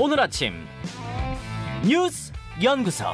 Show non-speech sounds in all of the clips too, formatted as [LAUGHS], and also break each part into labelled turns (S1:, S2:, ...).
S1: 오늘 아침 뉴스 연구소.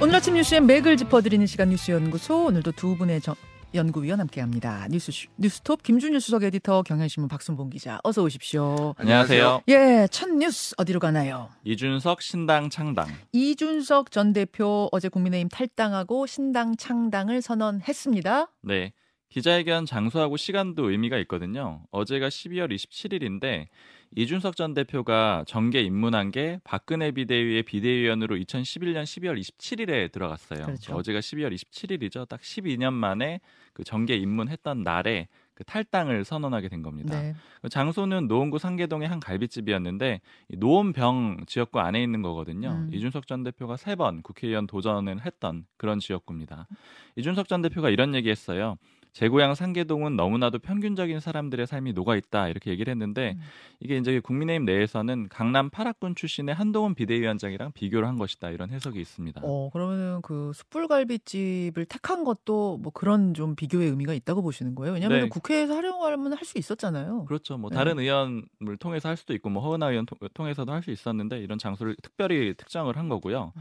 S2: 오늘 아침 뉴스의 맥을 짚어드리는 시간 뉴스 연구소 오늘도 두 분의 정, 연구위원 함께합니다. 뉴스 뉴스톱 김준일 수석 에디터 경향신문 박순봉 기자 어서 오십시오.
S3: 안녕하세요.
S2: 예, 첫 뉴스 어디로 가나요?
S3: 이준석 신당 창당.
S2: 이준석 전 대표 어제 국민의힘 탈당하고 신당 창당을 선언했습니다.
S3: 네. 기자회견 장소하고 시간도 의미가 있거든요. 어제가 12월 27일인데 이준석 전 대표가 정계 입문한 게 박근혜 비대위의 비대위원으로 2011년 12월 27일에 들어갔어요.
S2: 그렇죠.
S3: 어제가 12월 27일이죠. 딱 12년 만에 그 정계 입문했던 날에 그 탈당을 선언하게 된 겁니다.
S2: 네.
S3: 그 장소는 노원구 상계동의 한 갈비집이었는데 이 노원병 지역구 안에 있는 거거든요.
S2: 음.
S3: 이준석 전 대표가 세 번 국회의원 도전을 했던 그런 지역구입니다. 이준석 전 대표가 이런 얘기했어요. 제 고향 상계동은 너무나도 평균적인 사람들의 삶이 녹아 있다 이렇게 얘기를 했는데
S2: 음.
S3: 이게 이제 국민의힘 내에서는 강남 파락군 출신의 한동훈 비대위원장이랑 비교를 한 것이다 이런 해석이 있습니다.
S2: 어 그러면은 그 숯불갈비집을 택한 것도 뭐 그런 좀 비교의 의미가 있다고 보시는 거예요? 왜냐하면
S3: 네.
S2: 국회에서 활용하면 할 수 있었잖아요.
S3: 그렇죠. 뭐
S2: 네.
S3: 다른 의원을 통해서 할 수도 있고 뭐 허은하 의원 통- 통해서도 할 수 있었는데 이런 장소를 특별히 특정을 한 거고요.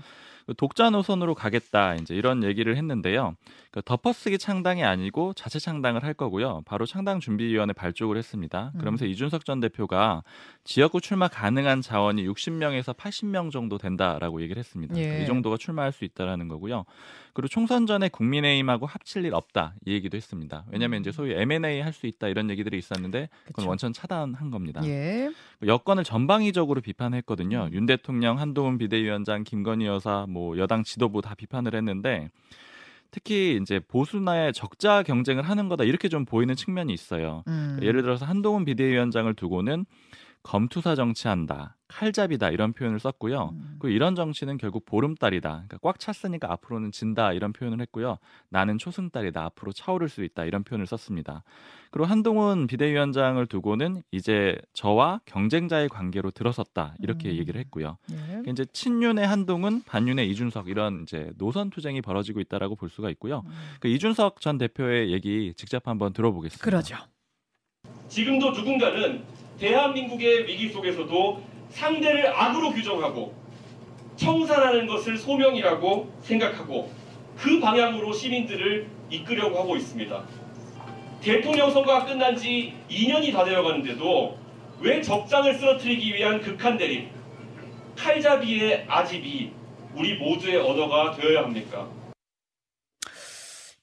S3: 그 독자 노선으로 가겠다 이제 이런 얘기를 했는데요. 그 덮어쓰기 창당이 아니고 자체 창당을 할 거고요. 바로 창당 준비위원회 발족을 했습니다. 그러면서
S2: 음.
S3: 이준석 전 대표가 지역구 출마 가능한 자원이 60명에서 80명 정도 된다라고 얘기를 했습니다.
S2: 예.
S3: 그러니까 이 정도가 출마할 수 있다라는 거고요. 그리고 총선 전에 국민의힘하고 합칠 일 없다 이 얘기도 했습니다. 왜냐하면 이제 소위 M&A 할 수 있다 이런 얘기들이 있었는데 그건
S2: 그쵸.
S3: 원천 차단한 겁니다.
S2: 예.
S3: 여권을 전방위적으로 비판했거든요.
S2: 음.
S3: 윤 대통령, 한동훈 비대위원장, 김건희 여사, 뭐 여당 지도부 다 비판을 했는데 특히 이제 보수나의 적자 경쟁을 하는 거다 이렇게 좀 보이는 측면이 있어요.
S2: 음.
S3: 예를 들어서 한동훈 비대위원장을 두고는 검투사 정치한다, 칼잡이다 이런 표현을 썼고요.
S2: 음.
S3: 그리고 이런 정치는 결국 보름달이다. 그러니까 꽉 찼으니까 앞으로는 진다 이런 표현을 했고요. 나는 초승달이다. 앞으로 차오를 수 있다 이런 표현을 썼습니다. 그리고 한동훈 비대위원장을 두고는 이제 저와 경쟁자의 관계로 들어섰다 이렇게
S2: 음.
S3: 얘기를 했고요.
S2: 예.
S3: 그러니까 이제 친윤의 한동훈, 반윤의 이준석 이런 이제 노선 투쟁이 벌어지고 있다라고 볼 수가 있고요.
S2: 음.
S3: 그 이준석 전 대표의 얘기 직접 한번 들어보겠습니다.
S2: 그러죠.
S4: 지금도 누군가는 대한민국의 위기 속에서도 상대를 악으로 규정하고 청산하는 것을 소명이라고 생각하고 그 방향으로 시민들을 이끌려고 하고 있습니다. 대통령 선거가 끝난 지 2년이 다 되어 가는데도 왜 적장을 쓰러뜨리기 위한 극한 대립, 칼잡이의 아집이 우리 모두의 언어가 되어야 합니까?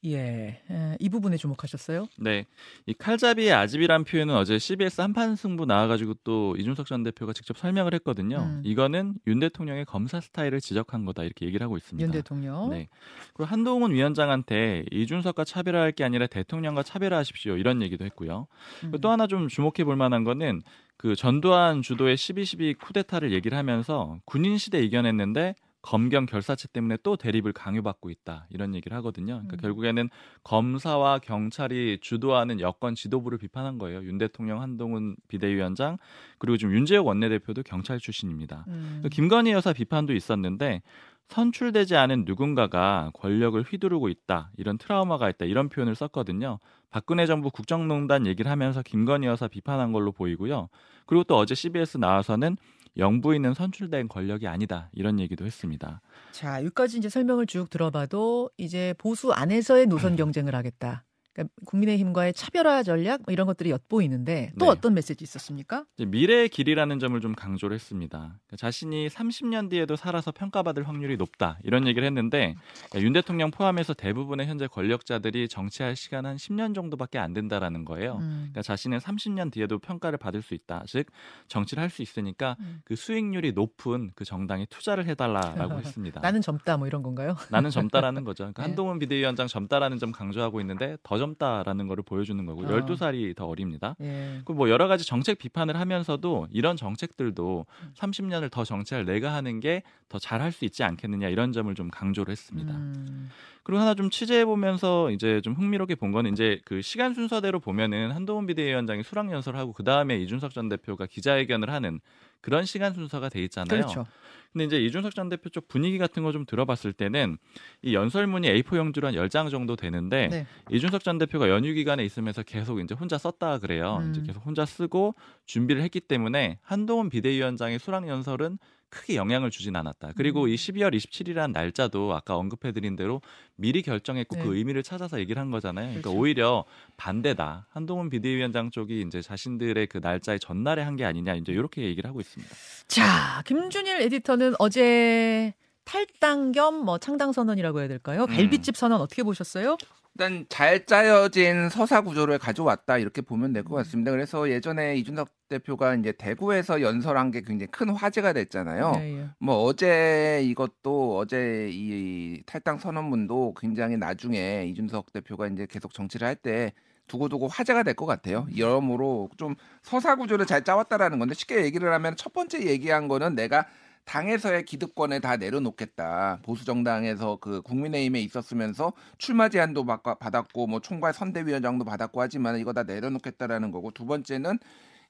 S2: 예. 에, 이 부분에 주목하셨어요?
S3: 네, 이 칼잡이의 아집이란 표현은 어제 CBS 한판 승부 나와가지고 또 이준석 전 대표가 직접 설명을 했거든요.
S2: 음.
S3: 이거는 윤 대통령의 검사 스타일을 지적한 거다 이렇게 얘기를 하고 있습니다.
S2: 윤 대통령.
S3: 네. 그리고 한동훈 위원장한테 이준석과 차별화할 게 아니라 대통령과 차별화하십시오 이런 얘기도 했고요.
S2: 음.
S3: 또 하나 좀 주목해 볼 만한 거는 그 전두환 주도의 12.12 쿠데타를 얘기를 하면서 군인 시대 이겨냈는데 검경 결사체 때문에 또 대립을 강요받고 있다 이런 얘기를 하거든요. 그러니까
S2: 음.
S3: 결국에는 검사와 경찰이 주도하는 여권 지도부를 비판한 거예요. 윤 대통령, 한동훈 비대위원장 그리고 지금 윤재욱 원내대표도 경찰 출신입니다.
S2: 음.
S3: 또 김건희 여사 비판도 있었는데 선출되지 않은 누군가가 권력을 휘두르고 있다 이런 트라우마가 있다 이런 표현을 썼거든요. 박근혜 정부 국정농단 얘기를 하면서 김건희 여사 비판한 걸로 보이고요. 그리고 또 어제 CBS 나와서는 영부인은 선출된 권력이 아니다 이런 얘기도 했습니다.
S2: 자, 여기까지 이제 설명을 쭉 들어봐도 이제 보수 안에서의 노선 경쟁을 하겠다. 그러니까 국민의힘과의 차별화 전략 뭐 이런 것들이 엿보이는데 또
S3: 네.
S2: 어떤 메시지 있었습니까?
S3: 미래의 길이라는 점을 좀 강조를 했습니다. 그러니까 자신이 30년 뒤에도 살아서 평가받을 확률이 높다 이런 얘기를 했는데 윤 대통령 포함해서 대부분의 현재 권력자들이 정치할 시간 한 10년 정도밖에 안 된다라는 거예요.
S2: 음.
S3: 그러니까 자신은 30년 뒤에도 평가를 받을 수 있다. 즉 정치를 할 수 있으니까
S2: 음.
S3: 그 수익률이 높은 그 정당에 투자를 해달라라고 했습니다. [LAUGHS]
S2: 나는 젊다 뭐 이런 건가요?
S3: 나는 젊다라는 거죠. 그러니까 [LAUGHS]
S2: 네.
S3: 한동훈 비대위원장 젊다라는 점 강조하고 있는데 더 젊다라는 거를 보여주는 거고
S2: 어.
S3: 12살이 더 어립니다.
S2: 예.
S3: 그뭐 여러 가지 정책 비판을 하면서도 이런 정책들도
S2: 음.
S3: 30년을 더 정치할 내가 하는 게 더 잘할 수 있지 않겠느냐 이런 점을 좀 강조를 했습니다.
S2: 음.
S3: 그리고 하나 좀 취재해 보면서 이제 좀 흥미롭게 본 거는 이제 그 시간 순서대로 보면은 한동훈 비대위원장이 수락 연설을 하고 그 다음에 이준석 전 대표가 기자회견을 하는 그런 시간 순서가 돼 있잖아요.
S2: 그렇죠.
S3: 근데 이제 이준석 전 대표 쪽 분위기 같은 거 좀 들어봤을 때는 이 연설문이 A4 용지로 한 10장 정도 되는데
S2: 네.
S3: 이준석 전 대표가 연휴 기간에 있으면서 계속 이제 혼자 썼다 그래요.
S2: 음.
S3: 이제 계속 혼자 쓰고 준비를 했기 때문에 한동훈 비대위원장의 수락 연설은 크게 영향을 주진 않았다. 그리고
S2: 음.
S3: 이 12월 27일이라는 날짜도 아까 언급해드린 대로 미리 결정했고
S2: 네.
S3: 그 의미를 찾아서 얘기를 한 거잖아요. 그러니까
S2: 그렇죠.
S3: 오히려 반대다. 한동훈 비대위원장 쪽이 이제 자신들의 그 날짜의 전날에 한 게 아니냐 이제 이렇게 얘기를 하고 있습니다.
S2: 자, 김준일 에디터는 어제 탈당 겸 뭐 창당 선언이라고 해야 될까요?
S5: 음.
S2: 갈비집 선언 어떻게 보셨어요?
S5: 일단 잘 짜여진 서사 구조를 가져왔다 이렇게 보면 될 것 같습니다. 그래서 예전에 이준석 대표가 이제 대구에서 연설한 게 굉장히 큰 화제가 됐잖아요.
S2: 예, 예.
S5: 뭐 어제 이것도 어제 이 탈당 선언문도 굉장히 나중에 이준석 대표가 이제 계속 정치를 할 때 두고두고 화제가 될 것 같아요. 여러모로 좀 서사 구조를 잘 짜왔다라는 건데 쉽게 얘기를 하면 첫 번째 얘기한 거는 내가 당에서의 기득권을 다 내려놓겠다. 보수 정당에서 그 국민의힘에 있었으면서 출마 제한도 받- 받았고 뭐 총괄 선대위원장도 받았고 하지만 이거 다 내려놓겠다라는 거고 두 번째는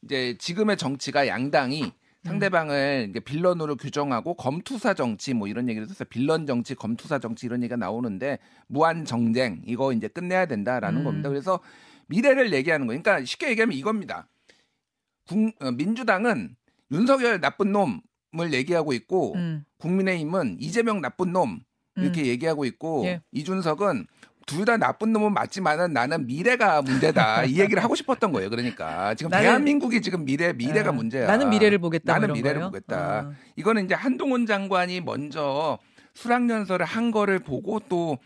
S5: 이제 지금의 정치가 양당이 상대방을 이제 빌런으로 규정하고 검투사 정치 뭐 이런 얘기를 했어요. 빌런 정치, 검투사 정치 이런 얘기가 나오는데 무한 정쟁 이거 이제 끝내야 된다라는
S2: 음.
S5: 겁니다. 그래서 미래를 얘기하는 거예요. 그러니까 쉽게 얘기하면 이겁니다. 국- 어, 민주당은 윤석열 나쁜 놈 을 얘기하고 있고
S2: 음,
S5: 국민의힘은 이재명 나쁜 놈 이렇게
S2: 음.
S5: 얘기하고 있고
S2: 예.
S5: 이준석은 둘 다 나쁜 놈은 맞지만은 나는 미래가 문제다 [LAUGHS] 이 얘기를 하고 싶었던 거예요. 그러니까 지금
S2: 나는-
S5: 대한민국이 지금 미래 미래가
S2: 아,
S5: 문제야.
S2: 나는 미래를 보겠다.
S5: 나는 미래를
S2: 거예요?
S5: 보겠다.
S2: 아.
S5: 이거는 이제 한동훈 장관이 먼저 수락연설을 한 거를 보고 또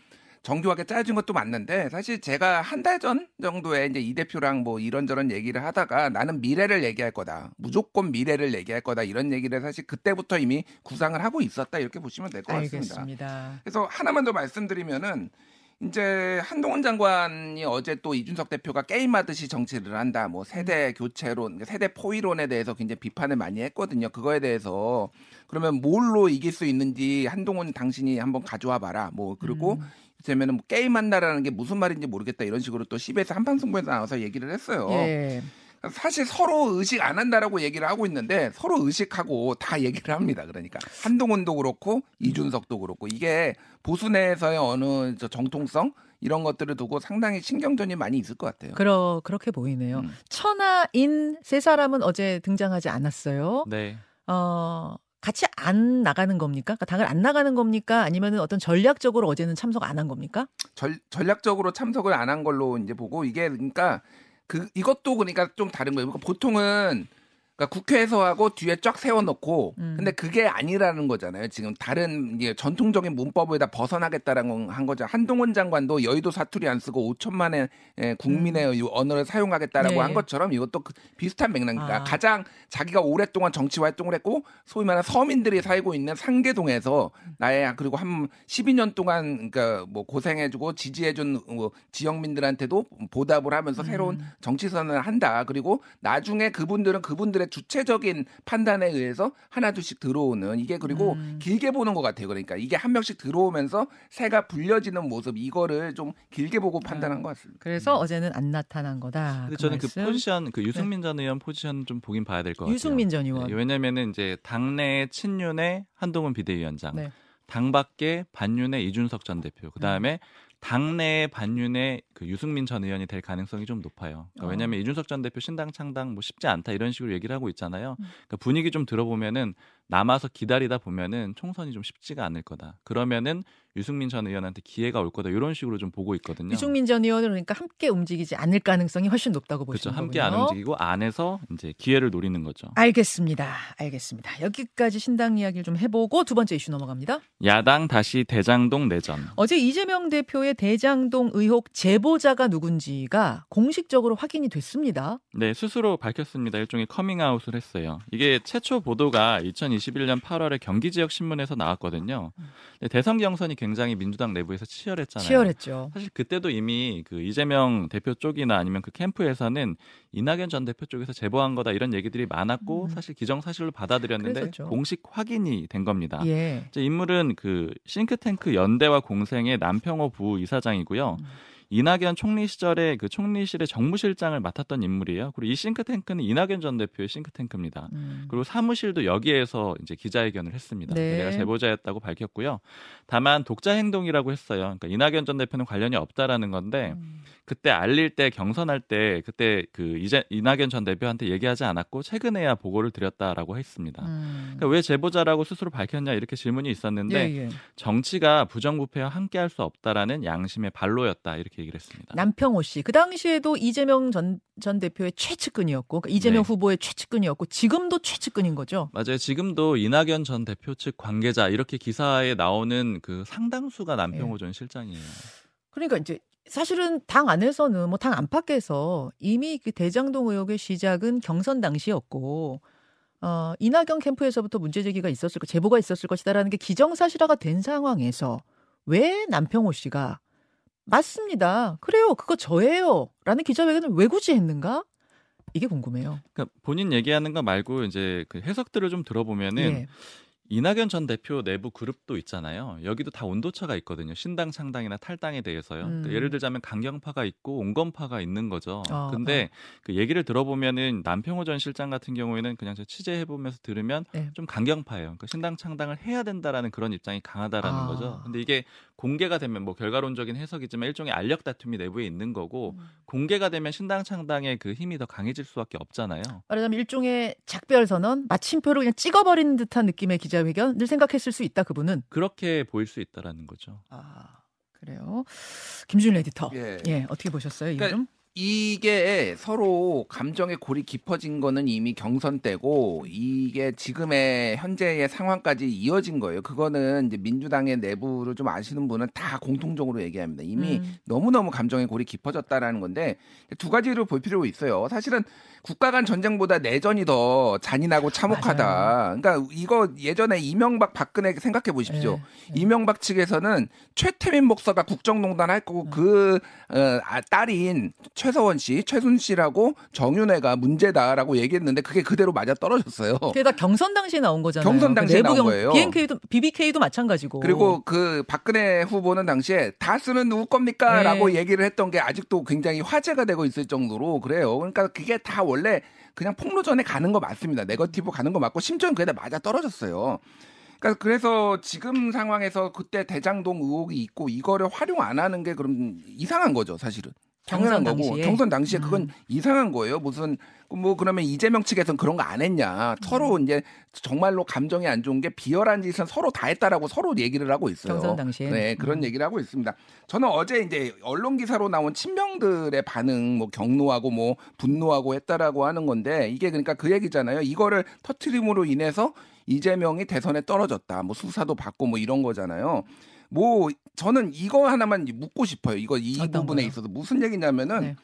S5: 정교하게 짜준 것도 맞는데 사실 제가 한 달 전 정도에 이제 이 대표랑 뭐 이런저런 얘기를 하다가 나는 미래를 얘기할 거다. 무조건 미래를 얘기할 거다. 이런 얘기를 사실 그때부터 이미 구상을 하고 있었다. 이렇게 보시면 될 것 같습니다.
S2: 알겠습니다.
S5: 그래서 하나만 더 말씀드리면은 이제 한동훈 장관이 어제 또 이준석 대표가 게임하듯이 정치를 한다. 뭐 세대 교체론, 세대 포위론에 대해서 굉장히 비판을 많이 했거든요. 그거에 대해서 그러면 뭘로 이길 수 있는지 한동훈 당신이 한번 가져와 봐라. 뭐 그리고
S2: 음.
S5: 되면은 뭐 게임한다라는 게 무슨 말인지 모르겠다 이런 식으로 또 CBS 한방송부에서 나와서 얘기를 했어요.
S2: 예.
S5: 사실 서로 의식 안 한다라고 얘기를 하고 있는데 서로 의식하고 다 얘기를 합니다. 그러니까 한동훈도 그렇고 이준석도 그렇고 이게 보수 내에서의 어느 저 정통성 이런 것들을 두고 상당히 신경전이 많이 있을 것 같아요.
S2: 그러 그렇게 보이네요.
S5: 음.
S2: 천하인 세 사람은 어제 등장하지 않았어요.
S3: 네.
S2: 어, 같이 안 나가는 겁니까? 그러니까 당을 안 나가는 겁니까? 아니면은 어떤 전략적으로 어제는 참석 안 한 겁니까?
S5: 전, 전략적으로 참석을 안 한 걸로 이제 보고 이게 그러니까 그 이것도 그러니까 좀 다른 거예요. 그러니까 보통은 그러니까 국회에서 하고 뒤에 쫙 세워놓고
S2: 음.
S5: 근데 그게 아니라는 거잖아요. 지금 다른 전통적인 문법에다 벗어나겠다라는 한 거죠. 한동훈 장관도 여의도 사투리 안 쓰고 5천만의 예, 국민의 이 언어를 사용하겠다라고
S2: 네.
S5: 한 것처럼 이것도 그 비슷한 맥락이니까
S2: 아.
S5: 가장 자기가 오랫동안 정치 활동을 했고 소위 말하는 서민들이 살고 있는 상계동에서 나의 그리고 한 12년 동안 그러니까 뭐 고생해주고 지지해준 뭐 지역민들한테도 보답을 하면서 새로운
S2: 음.
S5: 정치선을 한다. 그리고 나중에 그분들은 그분들의 주체적인 판단에 의해서 하나 둘씩 들어오는 이게 그리고
S2: 음.
S5: 길게 보는 것 같아요. 그러니까 이게 한 명씩 들어오면서 새가 불려지는 모습 이거를 좀 길게 보고 판단한 것 같습니다.
S2: 그래서 어제는 안 나타난 거다.
S3: 근데
S2: 그
S3: 저는 그
S2: 말씀.
S3: 포지션 그 유승민 전 의원 포지션 좀 보긴 봐야 될 것 같아요.
S2: 유승민 전 의원.
S3: 네, 왜냐면은 이제 당내 친윤의 한동훈 비대위원장,
S2: 네.
S3: 당 밖에 반윤의 이준석 전 대표, 그 다음에 당내 반윤의 그 유승민 전 의원이 될 가능성이 좀 높아요. 그러니까
S2: 어.
S3: 왜냐하면 이준석 전 대표 신당 창당 뭐 쉽지 않다 이런 식으로 얘기를 하고 있잖아요.
S2: 음.
S3: 그러니까 분위기 좀 들어보면은 남아서 기다리다 보면은 총선이 좀 쉽지가 않을 거다. 그러면은 유승민 전 의원한테 기회가 올 거다 이런 식으로 좀 보고 있거든요.
S2: 유승민 전 의원은 그러니까 함께 움직이지 않을 가능성이 훨씬 높다고
S3: 그렇죠.
S2: 보시는
S3: 함께
S2: 거군요.
S3: 안 움직이고 안에서 이제 기회를 노리는 거죠.
S2: 알겠습니다. 알겠습니다. 여기까지 신당 이야기를 좀 해보고 두 번째 이슈 넘어갑니다.
S3: 야당 다시 대장동 내전.
S2: 어제 이재명 대표의 대장동 의혹 제보자가 누군지가 공식적으로 확인이 됐습니다.
S3: 네, 스스로 밝혔습니다. 일종의 커밍아웃을 했어요. 이게 최초 보도가 2021년 8월에 경기 지역 신문에서 나왔거든요. 근데 대선 경선이 굉장히 민주당 내부에서 치열했잖아요.
S2: 치열했죠.
S3: 사실 그때도 이미 그 이재명 대표 쪽이나 아니면 그 캠프에서는 이낙연 전 대표 쪽에서 제보한 거다 이런 얘기들이 많았고
S2: 음.
S3: 사실 기정사실로 받아들였는데
S2: 그랬었죠.
S3: 공식 확인이 된 겁니다.
S2: 예.
S3: 인물은 그 싱크탱크 연대와 공생의 남평호 부이사장이고요.
S2: 음.
S3: 이낙연 총리 시절에 그 총리실의 정무실장을 맡았던 인물이에요. 그리고 이 싱크탱크는 이낙연 전 대표의 싱크탱크입니다.
S2: 음.
S3: 그리고 사무실도 여기에서 이제 기자회견을 했습니다.
S2: 네.
S3: 내가 제보자였다고 밝혔고요. 다만 독자 행동이라고 했어요. 그러니까 이낙연 전 대표는 관련이 없다라는 건데
S2: 음.
S3: 그때 알릴 때 경선할 때 그때 그 이제 이낙연 전 대표한테 얘기하지 않았고 최근에야 보고를 드렸다라고 했습니다.
S2: 음.
S3: 그러니까 왜 제보자라고 스스로 밝혔냐 이렇게 질문이 있었는데
S2: 예, 예.
S3: 정치가 부정부패와 함께할 수 없다라는 양심의 발로였다 이렇게 얘기를 했습니다.
S2: 남평호 씨. 그 당시에도 이재명 전, 전 대표의 최측근이었고, 그러니까 이재명
S3: 네.
S2: 후보의 최측근이었고, 지금도 최측근인 거죠.
S3: 맞아요. 지금도 이낙연 전 대표 측 관계자 이렇게 기사에 나오는 그 상당수가 남평호
S2: 예.
S3: 전 실장이에요.
S2: 그러니까 이제 사실은 당 안에서는 뭐 당 안팎에서 이미 그 대장동 의혹의 시작은 경선 당시였고, 어, 이낙연 캠프에서부터 문제 제기가 있었을 거, 제보가 있었을 것이다라는 게 기정사실화가 된 상황에서 왜 남평호 씨가 맞습니다. 그래요. 그거 저예요. 라는 기자회견을 왜 굳이 했는가? 이게 궁금해요.
S3: 그러니까 본인 얘기하는 거 말고 이제 그 해석들을 좀 들어보면은
S2: 예.
S3: 이낙연 전 대표 내부 그룹도 있잖아요. 여기도 다 온도차가 있거든요. 신당 창당이나 탈당에 대해서요. 그러니까
S2: 음.
S3: 예를 들자면 강경파가 있고 온건파가 있는 거죠.
S2: 어,
S3: 근데 그 얘기를 들어보면은 남평호 전 실장 같은 경우에는 그냥 저 취재해 보면서 들으면
S2: 네.
S3: 좀 강경파예요. 그러니까 신당 창당을 해야 된다라는 그런 입장이 강하다라는
S2: 아.
S3: 거죠. 근데 이게 공개가 되면 뭐 결과론적인 해석이지만 일종의 알력 다툼이 내부에 있는 거고
S2: 음.
S3: 공개가 되면 신당 창당의 그 힘이 더 강해질 수밖에 없잖아요.
S2: 말하자면 일종의 작별 선언, 마침표를 그냥 찍어버리는 듯한 느낌의 기자회견을 생각했을 수 있다. 그분은.
S3: 그렇게 보일 수 있다라는 거죠.
S2: 아 그래요. 김준 에디터.
S5: 예.
S2: 예. 어떻게 보셨어요? 이
S5: 그러니까
S2: 좀?
S5: 이게 서로 감정의 골이 깊어진 거는 이미 경선 때고 이게 지금의 현재의 상황까지 이어진 거예요. 그거는 이제 민주당의 내부를 좀 아시는 분은 다 공통적으로 얘기합니다. 이미
S2: 음.
S5: 너무너무 감정의 골이 깊어졌다라는 건데 두 가지를 볼 필요가 있어요. 사실은 국가 간 전쟁보다 내전이 더 잔인하고 참혹하다. 그러니까 이거 예전에 이명박 박근혜 생각해 보십시오.
S2: 예, 예.
S5: 이명박 측에서는 최태민 목사가 국정농단 할 거고
S2: 음.
S5: 그 어, 아, 딸인 최서원 씨, 최순 씨라고 정윤회가 문제다라고 얘기했는데 그게 그대로 맞아 떨어졌어요.
S2: 게다가 경선 당시에 나온 거잖아요.
S5: 경선
S2: 그
S5: 당시에
S2: 내부
S5: 나온 거예요.
S2: BNK도 BBK도 마찬가지고.
S5: 그리고 그 박근혜 후보는 당시에 다스는 누구 겁니까?라고 얘기를 했던 게 아직도 굉장히 화제가 되고 있을 정도로 그래요. 그러니까 그게 다 원래 그냥 폭로전에 가는 거 맞습니다. 네거티브 가는 거 맞고 심지어는 그게 다 맞아 떨어졌어요. 그러니까 그래서 지금 상황에서 그때 대장동 의혹이 있고 이거를 활용 안 하는 게 그럼 이상한 거죠, 사실은. 당연한 거고
S2: 당시에?
S5: 경선 당시에 그건
S2: 음.
S5: 이상한 거예요. 무슨 뭐 그러면 이재명 측에서는 그런 거 안 했냐.
S2: 음.
S5: 서로 이제 정말로 감정이 안 좋은 게 비열한 짓은 서로 다 했다라고 서로 얘기를 하고 있어요.
S2: 경선 당시에?
S5: 네, 그런
S2: 음.
S5: 얘기를 하고 있습니다. 저는 어제 이제 언론 기사로 나온 친명들의 반응 뭐 경로하고 뭐 분노하고 했다라고 하는 건데 이게 그러니까 그 얘기잖아요. 이거를 터트림으로 인해서 이재명이 대선에 떨어졌다. 뭐 수사도 받고 뭐 이런 거잖아요. 뭐 저는 이거 하나만 묻고 싶어요. 이거 이 부분에
S2: 거요?
S5: 있어서 무슨 얘기냐면은
S2: 네.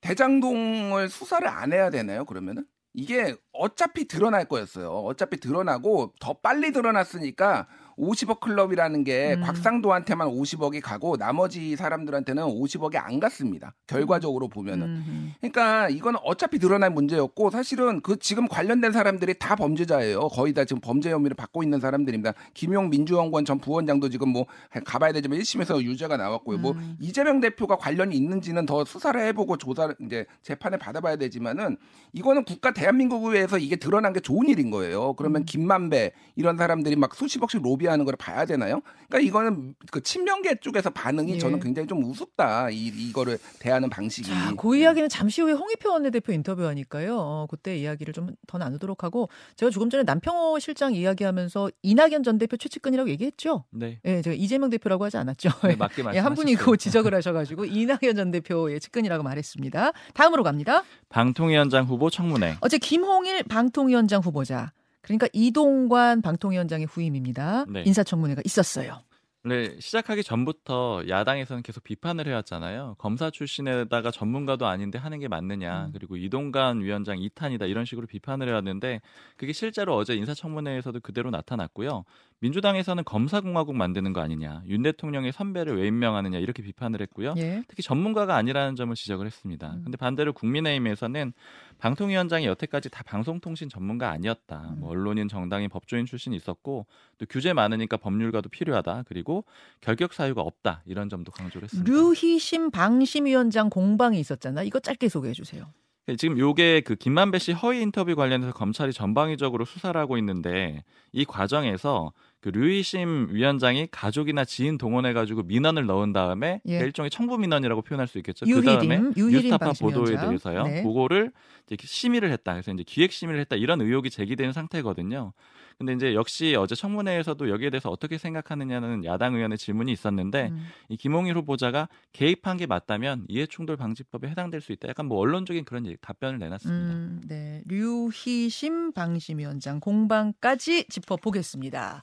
S5: 대장동을 수사를 안 해야 되나요? 그러면은 이게 어차피 드러날 거였어요. 어차피 드러나고 더 빨리 드러났으니까 50억 클럽이라는 게
S2: 음.
S5: 곽상도한테만 50억이 가고 나머지 사람들한테는 50억이 안 갔습니다. 결과적으로 보면은.
S2: 음.
S5: 그러니까 이거는 어차피 드러날 문제였고 사실은 그 지금 관련된 사람들이 다 범죄자예요. 거의 다 지금 범죄 혐의를 받고 있는 사람들입니다. 김용 민주연구원 전 부원장도 지금 뭐 가봐야 되지만 1심에서 유죄가 나왔고요. 뭐
S2: 음.
S5: 이재명 대표가 관련이 있는지는 더 수사를 해보고 조사를 이제 재판을 받아봐야 되지만은 이거는 국가 대한민국에서 이게 드러난 게 좋은 일인 거예요. 그러면
S2: 음.
S5: 김만배 이런 사람들이 막 수십억씩 로비 하는 걸 봐야 되나요? 그러니까 이거는 그 친명계 쪽에서 반응이
S2: 예.
S5: 저는 굉장히 좀 우습다. 이 이거를 대하는 방식이.
S2: 자, 그 이야기는 잠시 후에 홍익표 원내대표 인터뷰하니까요. 어, 그때 이야기를 좀 더 나누도록 하고 제가 조금 전에 남평호 실장 이야기하면서 이낙연 전 대표 최측근이라고 얘기했죠.
S3: 네.
S2: 예, 제가 이재명 대표라고 하지 않았죠.
S3: 네, 맞게
S2: 예, 한 분이 그
S3: 말씀하셨어요.
S2: 지적을 하셔가지고 이낙연 전 대표의 측근이라고 말했습니다. 다음으로 갑니다.
S3: 방통위원장 후보 청문회.
S2: 어제 김홍일 방통위원장 후보자. 그러니까 이동관 방통위원장의 후임입니다.
S3: 네.
S2: 인사청문회가 있었어요.
S3: 네, 시작하기 전부터 야당에서는 계속 비판을 해왔잖아요. 검사 출신에다가 전문가도 아닌데 하는 게 맞느냐.
S2: 음.
S3: 그리고 이동관 위원장 이탄이다 이런 식으로 비판을 해왔는데 그게 실제로 어제 인사청문회에서도 그대로 나타났고요. 민주당에서는 검사공화국 만드는 거 아니냐. 윤 대통령의 선배를 왜 임명하느냐 이렇게 비판을 했고요.
S2: 예.
S3: 특히 전문가가 아니라는 점을 지적을 했습니다.
S2: 음.
S3: 근데 반대로 국민의힘에서는 방통위원장이 여태까지 다 방송통신 전문가 아니었다.
S2: 음.
S3: 뭐 언론인, 정당인, 법조인 출신이 있었고 또 규제 많으니까 법률가도 필요하다. 그리고 결격 사유가 없다. 이런 점도 강조를 했습니다.
S2: 류희심 방심위원장 공방이 있었잖아. 이거 짧게 소개해 주세요.
S3: 네, 지금 요게 그 김만배 씨 허위 인터뷰 관련해서 검찰이 전방위적으로 수사를 하고 있는데 이 과정에서 그 류희심 위원장이 가족이나 지인 동원해 가지고 민원을 넣은 다음에
S2: 예.
S3: 그 일종의 청부 민원이라고 표현할 수 있겠죠. 그 다음에 뉴스타파 보도에. 대해서요.
S2: 네.
S3: 그거를 이제 심의를 했다. 그래서 이제 기획 심의를 했다. 이런 의혹이 제기되는 상태거든요. 근데 이제 역시 어제 청문회에서도 여기에 대해서 어떻게 생각하느냐는 야당 의원의 질문이 있었는데
S2: 음.
S3: 이 김홍일 후보자가 개입한 게 맞다면 이해충돌 방지법에 해당될 수 있다. 약간 뭐 언론적인 그런 얘기- 답변을 내놨습니다.
S2: 음, 네. 류희심 방심위원장 공방까지 짚어보겠습니다.